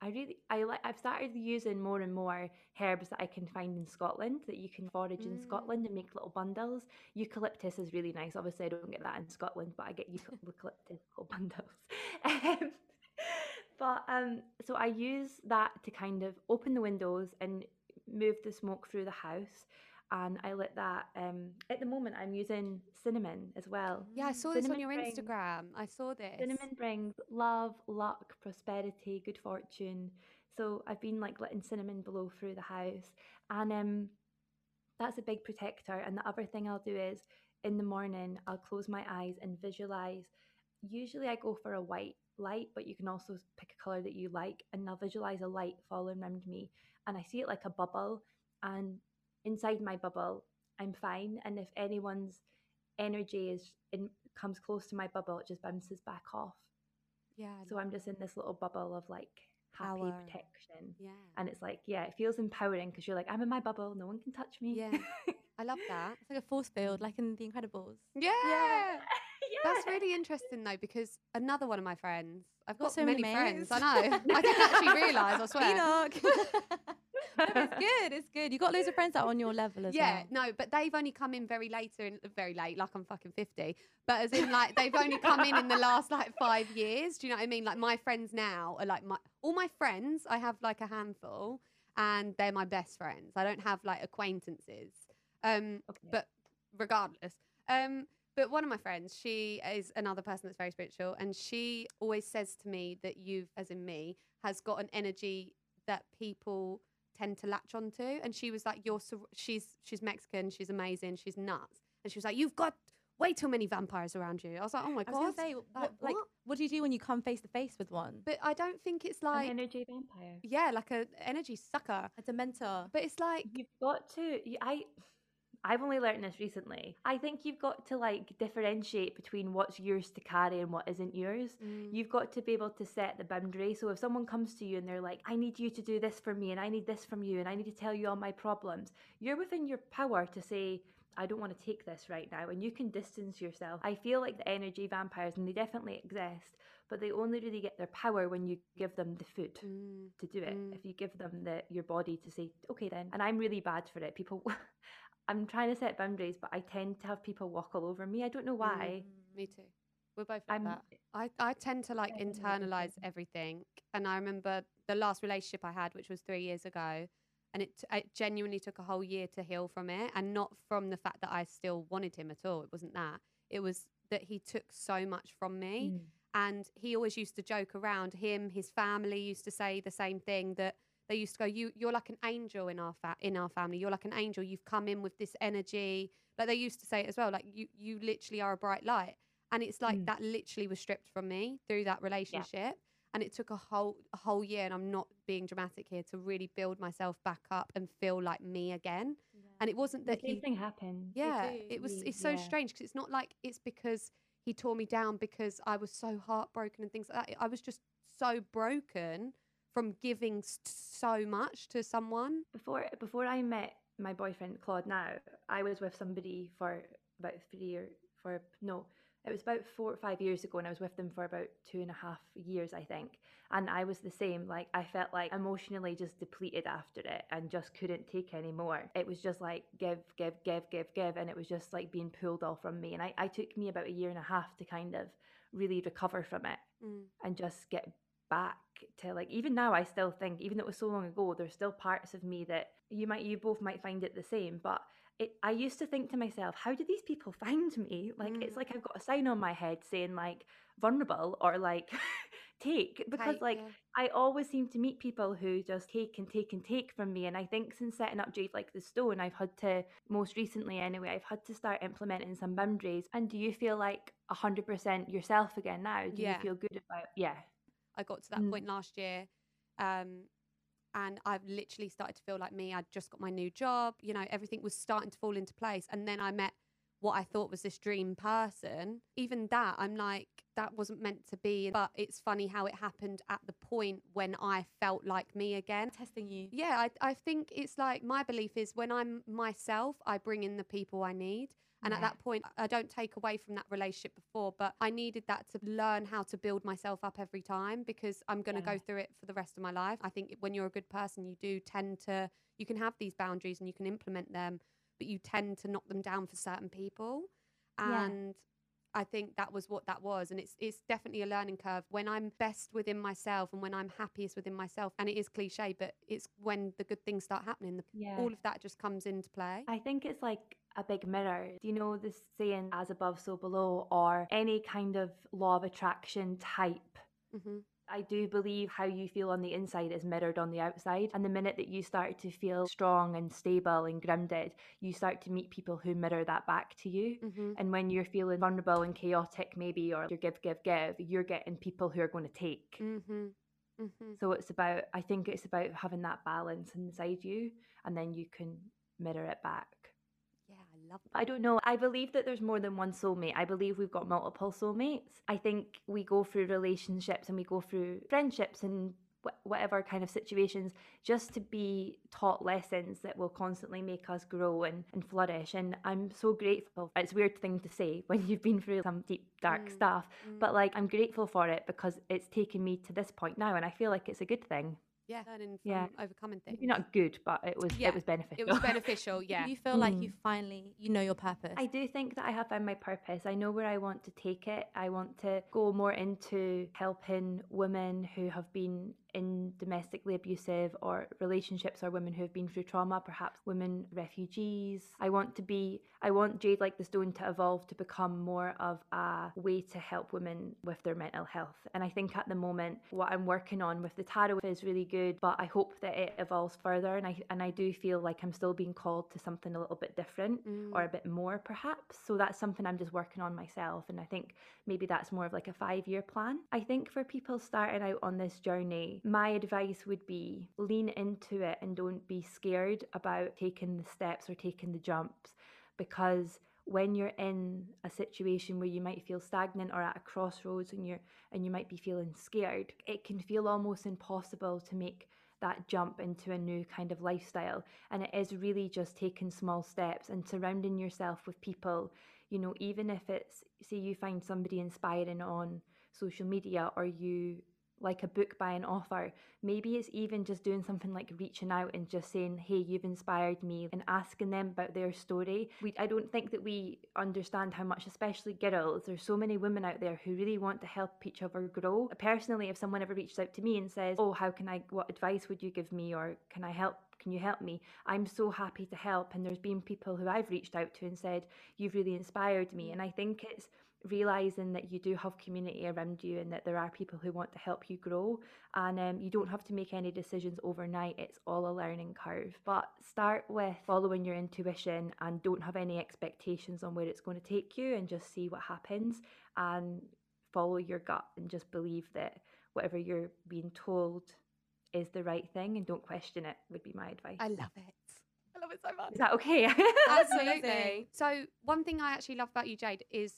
I really I like I've started using more and more herbs that I can find in Scotland that you can forage in Scotland and make little bundles. Eucalyptus is really nice. Obviously, I don't get that in Scotland, but I get eucalyptus little bundles. Um, but um, so I use that to kind of open the windows and move the smoke through the house. And I let that. Um, at the moment, I'm using cinnamon as well. Yeah, I saw this on Cinnamon your brings- Instagram. I saw this. Cinnamon brings love, luck, prosperity, good fortune. So I've been like letting cinnamon blow through the house, and um, that's a big protector. And the other thing I'll do is in the morning I'll close my eyes and visualize. Usually I go for a white light, but you can also pick a color that you like, and I'll visualize a light falling around me, and I see it like a bubble, and inside my bubble I'm fine. And if anyone's energy is in comes close to my bubble, it just bounces back off. Yeah. So I'm just in this little bubble of like happy Power. protection. Yeah. And it's like, yeah, it feels empowering because you're like, I'm in my bubble, no one can touch me. Yeah. I love that. it's like a force field like in the incredibles Yeah. yeah. That's really interesting though, because another one of my friends, I've Got got, so many, many friends. I know. I didn't actually realise. I swear. Enoch. No, it's good. It's good. You got loads of friends that are on your level as yeah, well. Yeah, no, but they've only come in very later, in, very late, like I'm fucking 50. But as in, like, they've only come in in the last like five years. Do you know what I mean? Like, my friends now are like my, all my friends, I have like a handful, and they're my best friends. I don't have like acquaintances. Um, Okay. but regardless. Um, but one of my friends, she is another person that's very spiritual, and she always says to me that you've, as in me, has got an energy that people tend to latch onto. And she was like, "You're," sur- she's she's Mexican, she's amazing, she's nuts, and she was like, "You've got way too many vampires around you." I was like, "Oh my I was gonna god!" say, what, like, like, what? what do you do when you come face to face with one? But I don't think it's like An energy vampire. yeah, like a energy sucker. A dementor. But it's like, You've got to. you- I. I've only learned this recently. I think you've got to like differentiate between what's yours to carry and what isn't yours. mm, You've got to be able to set the boundary. So if someone comes to you and they're like, I need you to do this for me and I need this from you and I need to tell you all my problems, you're within your power to say, I don't want to take this right now. And you can distance yourself. I feel like the energy vampires, and they definitely exist, but they only really get their power when you give them the food mm, to do it. Mm. If you give them the your body to say, okay then. And I'm really bad for it. People I'm trying to set boundaries, but I tend to have people walk all over me. I don't know why. me too. We're both like I'm that. I, I tend to like Yeah, I know internalize everything. And I remember the last relationship I had, which was three years ago, and it, it genuinely took a whole year to heal from it. And not from the fact that I still wanted him at all. It wasn't that. It was that he took so much from me. Mm. And he always used to joke around. Him, his family used to say the same thing that they used to go, "You, you're like an angel in our fa- in our family. You're like an angel. You've come in with this energy." Like they used to say it as well. Like you, you literally are a bright light. And it's like Mm. that literally was stripped from me through that relationship. And it took a whole a whole year, and I'm not being dramatic here, to really build myself back up and feel like me again. And it wasn't The that same thing happened. yeah, it was. It's so yeah. strange because it's not like it's because he tore me down because I was so heartbroken and things like that. I was just so broken from giving so much to someone? Before before I met my boyfriend Claude now, I was with somebody for about three or for no, it was about four or five years ago and I was with them for about two and a half years, I think. And I was the same. Like I felt like emotionally just depleted after it and just couldn't take any more. It was just like give, give, give, give, give. And it was just like being pulled all from me. And I, I took me about a year and a half to kind of really recover from it Mm. and just get back to like even now I still think even though it was so long ago there's still parts of me that you might you both might find it the same but it I used to think to myself how do these people find me like it's Mm. like I've got a sign on my head saying like vulnerable or like take because Take, like yeah. I always seem to meet people who just take and take and take from me. And I think since setting up Jade Like the Stone, I've had to, most recently anyway, I've had to start implementing some boundaries. And do you feel like 100% yourself again now? Do Yeah. you feel good about Yeah. I got to that Mm. point last year. Um, and I've literally started to feel like me. I'd just got my new job, you know, everything was starting to fall into place. And then I met what I thought was this dream person. Even that, I'm like, that wasn't meant to be. But it's funny how it happened at the point when I felt like me again. testing you. Yeah, I, I think it's like my belief is when I'm myself, I bring in the people I need. And at that point, I don't take away from that relationship before, but I needed that to learn how to build myself up every time because I'm going to Yeah. go through it for the rest of my life. I think when you're a good person, you do tend to, you can have these boundaries and you can implement them, but you tend to knock them down for certain people. Yeah. And I think that was what that was. And it's it's definitely a learning curve. When I'm best within myself and when I'm happiest within myself, and it is cliche, but it's when the good things start happening. The, Yeah. All of that just comes into play. I think it's like a big mirror. Do you know this saying, as above, so below, or any kind of law of attraction type? hmm I do believe how you feel on the inside is mirrored on the outside. And the minute that you start to feel strong and stable and grounded, you start to meet people who mirror that back to you. hmm And when you're feeling vulnerable and chaotic, maybe, or you're give, give, give, you're getting people who are going to take. hmm hmm So it's about, I think it's about having that balance inside you, and then you can mirror it back. Yeah, I I don't know. I believe that there's more than one soulmate. I believe we've got multiple soulmates. I think we go through relationships and we go through friendships and wh- whatever kind of situations just to be taught lessons that will constantly make us grow and, and flourish. And I'm so grateful. It's a weird thing to say when you've been through some deep, dark Mm, stuff, mm. but like I'm grateful for it because it's taken me to this point now and I feel like it's a good thing. Yeah, learning from Yeah. overcoming things. Maybe not good, but it was Yeah, it was beneficial. It was beneficial. Yeah. You feel like Mm. you finally you know your purpose. I do think that I have found my purpose. I know where I want to take it. I want to go more into helping women who have been in domestically abusive or relationships or women who have been through trauma, perhaps women refugees. I want to be, I want Jade Like the Stone to evolve to become more of a way to help women with their mental health. And I think at the moment, what I'm working on with the tarot is really good, but I hope that it evolves further. And I, and I do feel like I'm still being called to something a little bit different Mm. or a bit more perhaps. So that's something I'm just working on myself. And I think maybe that's more of like a five year plan. I think for people starting out on this journey, my advice would be lean into it and don't be scared about taking the steps or taking the jumps. Because when you're in a situation where you might feel stagnant or at a crossroads and you're and you might be feeling scared it can feel almost impossible to make that jump into a new kind of lifestyle. And it is really just taking small steps and surrounding yourself with people. You know even if it's say you find somebody inspiring on social media or you like a book by an author. Maybe it's even just doing something like reaching out and just saying hey you've inspired me and asking them about their story. We i don't think that we understand how much especially girls there's so many women out there who really want to help each other grow. Personally if someone ever reaches out to me and says oh how can i what advice would you give me? Or can i help can you help me? I'm so happy to help and there's been people who i've reached out to and said you've really inspired me. And i think it's realizing that you do have community around you and that there are people who want to help you grow and um, you don't have to make any decisions overnight it's all a learning curve but start with following your intuition and don't have any expectations on where it's going to take you and just see what happens and follow your gut and just believe that whatever you're being told is the right thing and don't question it would be my advice I love it. I love it so much. is that okay Absolutely. So one thing I actually love about you, Jade, is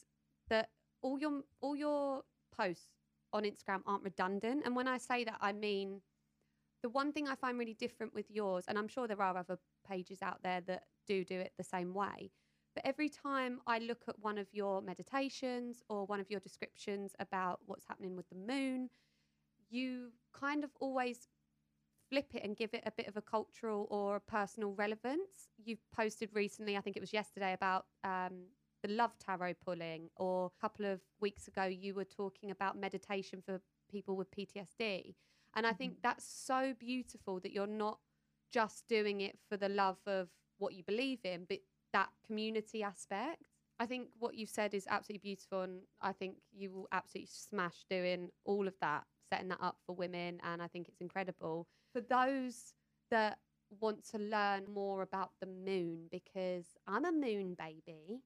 that all your all your posts on Instagram aren't redundant. And when I say that, I mean The one thing I find really different with yours, and I'm sure there are other pages out there that do do it the same way, but every time I look at one of your meditations or one of your descriptions about what's happening with the moon, you kind of always flip it and give it a bit of a cultural or a personal relevance. You've posted recently, I think it was yesterday, about um, love tarot pulling, or a couple of weeks ago, you were talking about meditation for people with PTSD. And I think Mhm. that's so beautiful that you're not just doing it for the love of what you believe in, but that community aspect. I think what you said is absolutely beautiful, and I think you will absolutely smash doing all of that, setting that up for women, and I think it's incredible. For those that want to learn more about the moon, because I'm a moon baby,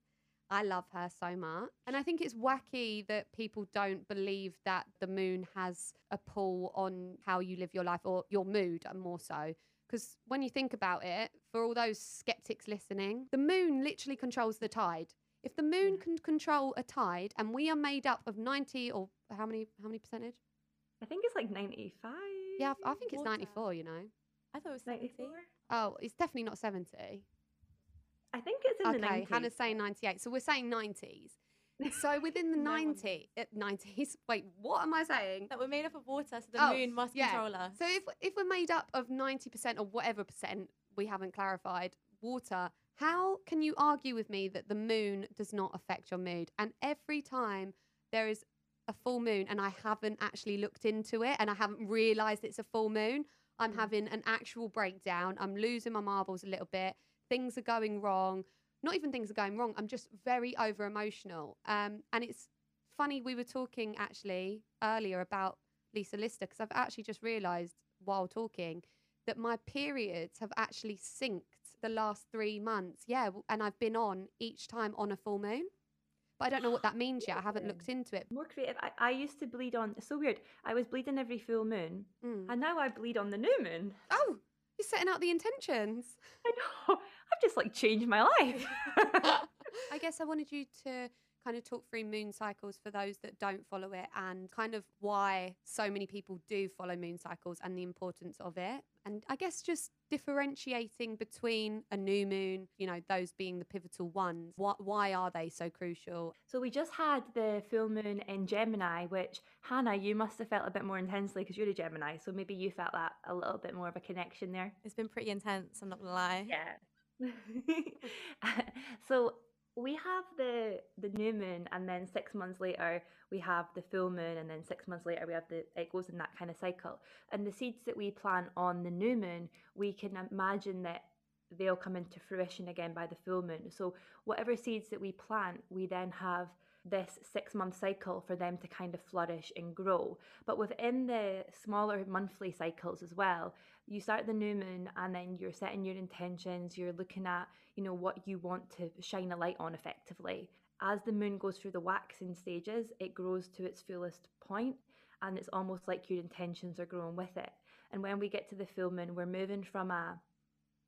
I love her so much. And I think it's wacky that people don't believe that the moon has a pull on how you live your life or your mood, and more so. Because when you think about it, for all those skeptics listening, the moon literally controls the tide. If the moon Yeah. can control a tide, and we are made up of ninety or how many how many percentage? I think it's like 95. Yeah, I I think it's Water. ninety four. You know. I thought it was 70. 94. Oh, it's definitely not seventy. I think it's in the Okay, 90s. Hannah's saying ninety eight, so we're saying nineties. So within the No 90, uh, 90s, wait, what am I saying? That we're made up of water, so the Oh, moon must yeah. control us. So if if we're made up of 90% or whatever percent we haven't clarified water, how can you argue with me that the moon does not affect your mood? And every time there is a full moon and I haven't actually looked into it and I haven't realized it's a full moon, I'm Mm. having an actual breakdown. I'm losing my marbles a little bit. Things are going wrong. Not even things are going wrong. I'm just very over emotional. Um, and it's funny, we were talking actually earlier about Lisa Lister because I've actually just realised while talking that my periods have actually synced the last three months. Yeah, and I've been on each time on a full moon. But I don't know what that means yet. I haven't looked into it. More creative. I, I used to bleed on. It's so weird. I was bleeding every full moon, Mm. and now I bleed on the new moon. Oh, you're setting out the intentions. I know. I've just like changed my life. I guess I wanted you to kind of talk through moon cycles for those that don't follow it and kind of why so many people do follow moon cycles and the importance of it. And I guess just differentiating between a new moon, you know, those being the pivotal ones. Why, why are they so crucial? so we just had the full moon in Gemini, which Hannah, you must have felt a bit more intensely because you're a Gemini. So maybe you felt that a little bit more of a connection there. It's been pretty intense, I'm not gonna lie. Yeah. so we have the the new moon, and then six months later we have the full moon, and then six months later we have the it goes in that kind of cycle. And the seeds that we plant on the new moon, we can imagine that they'll come into fruition again by the full moon. So whatever seeds that we plant, we then have this six month cycle for them to kind of flourish and grow. But within the smaller monthly cycles as well, you start the new moon and then you're setting your intentions, you're looking at, you know, what you want to shine a light on effectively. As the moon goes through the waxing stages, it grows to its fullest point and it's almost like your intentions are growing with it. And when we get to the full moon, we're moving from a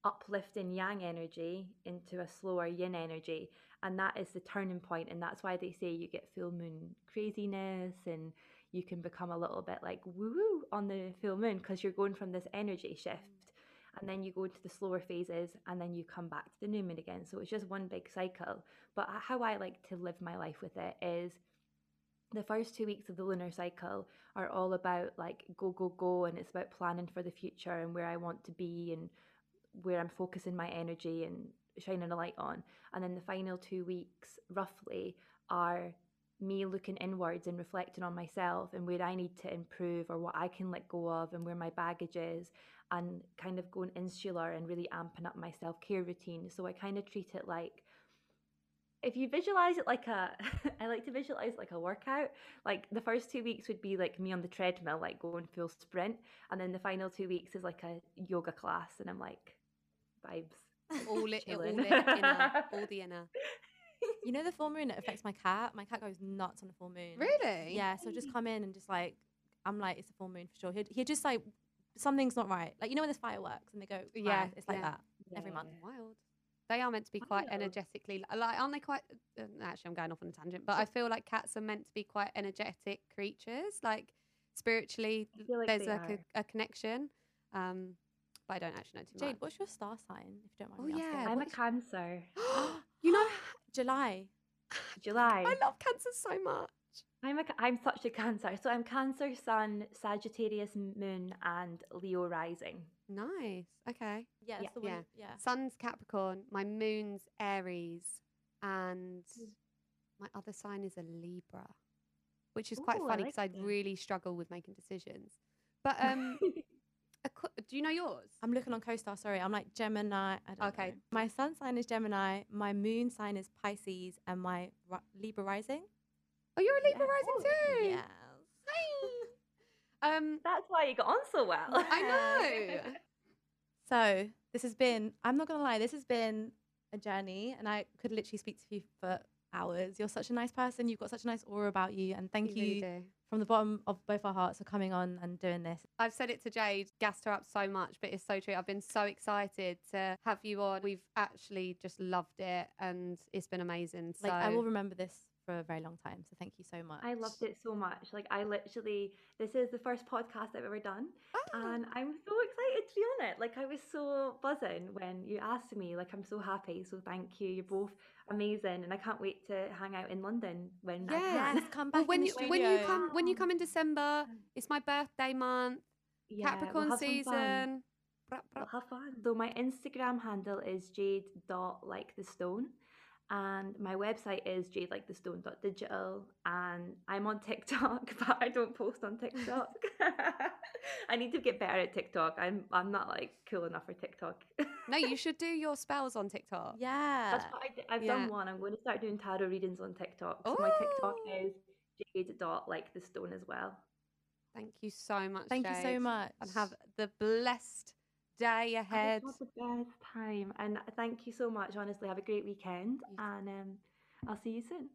uplifting yang energy into a slower yin energy and that is the turning point and that's why they say you get full moon craziness and you can become a little bit like woo woo on the full moon because you're going from this energy shift and then you go into the slower phases and then you come back to the new moon again. So it's just one big cycle. But how i like to live my life with it is the first two weeks of the lunar cycle are all about like go go go and it's about planning for the future and where i want to be and where i'm focusing my energy and shining a light on. And then the final two weeks roughly are me looking inwards and reflecting on myself and where I need to improve or what I can let go of and where my baggage is and kind of going insular and really amping up my self-care routine. So I kind of treat it like if you visualize it like a I like to visualize like a workout. Like the first two weeks would be like me on the treadmill, like going full sprint, and then the final two weeks is like a yoga class, and I'm like vibes. All it, all it, inner, all the inner. You know the full moon it affects my cat. My cat goes nuts on the full moon. Really? Yeah. So just come in and just like I'm like it's a full moon for sure. He'd, he'd just like something's not right. Like you know when there's fireworks and they go Yeah, yeah it's like yeah. that every month. Wild. They are meant to be quite energetically like aren't they quite uh, actually I'm going off on a tangent but I feel like cats are meant to be quite energetic creatures like spiritually I feel like there's they like a, a connection Um, but I don't actually know too much. Jade, much. what's your star sign? If you don't mind Oh, me yeah, asking. I'm a what's- Cancer. you know, July. July. I love Cancer so much. I'm a, I'm such a Cancer. So I'm Cancer, Sun, Sagittarius, Moon, and Leo rising. Nice. Okay. Yeah, Yeah. the. Yeah. Yeah. Sun's Capricorn. My moon's Aries, and my other sign is a Libra, which is quite Ooh, funny because I that. really struggle with making decisions. But um, do you know yours? I'm looking on CoStar. Sorry, I'm like Gemini. I don't Okay. know. My sun sign is Gemini. My moon sign is Pisces, and my ri- Libra rising. Oh, you're a Libra Yeah. rising too. Yes. Um, That's why you got on so well. I know. So this has been. I'm not gonna lie. This has been a journey, and I could literally speak to you for hours. You're such a nice person. You've got such a nice aura about you, and thank You you, really from the bottom of both our hearts for coming on and doing this. I've said it to Jade, gassed her up so much, but it's so true. I've been so excited to have you on. We've actually just loved it, and it's been amazing. So Like I will remember this for a very long time. So thank you so much. I loved it so much. Like I literally, this is the first podcast I've ever done, Ah. and I'm so excited to be on it. Like I was so buzzing when you asked me. Like I'm so happy. So thank you. You're both amazing, and I can't wait to hang out in London when I Yeah. can. yes, come Well, back when you the when you come when you come in December, it's my birthday month, Yeah, we'll Capricorn have some fun. season. Brap, We'll have fun. So my Instagram handle is jade dot like the stone. And my website is jadelikethestone.digital. And I'm on TikTok, but I don't post on TikTok. I need to get better at TikTok. I'm I'm not like cool enough for TikTok. No, you should do your spells on TikTok. Yeah. That's what I have Yeah. done one. I'm going to start doing tarot readings on TikTok. So my TikTok is jade dot like the stone as well. Thank you so much. Thank you so much. And have the blessed day ahead. had the best time. And thank you so much. Honestly, have a great weekend. And um, I'll see you soon.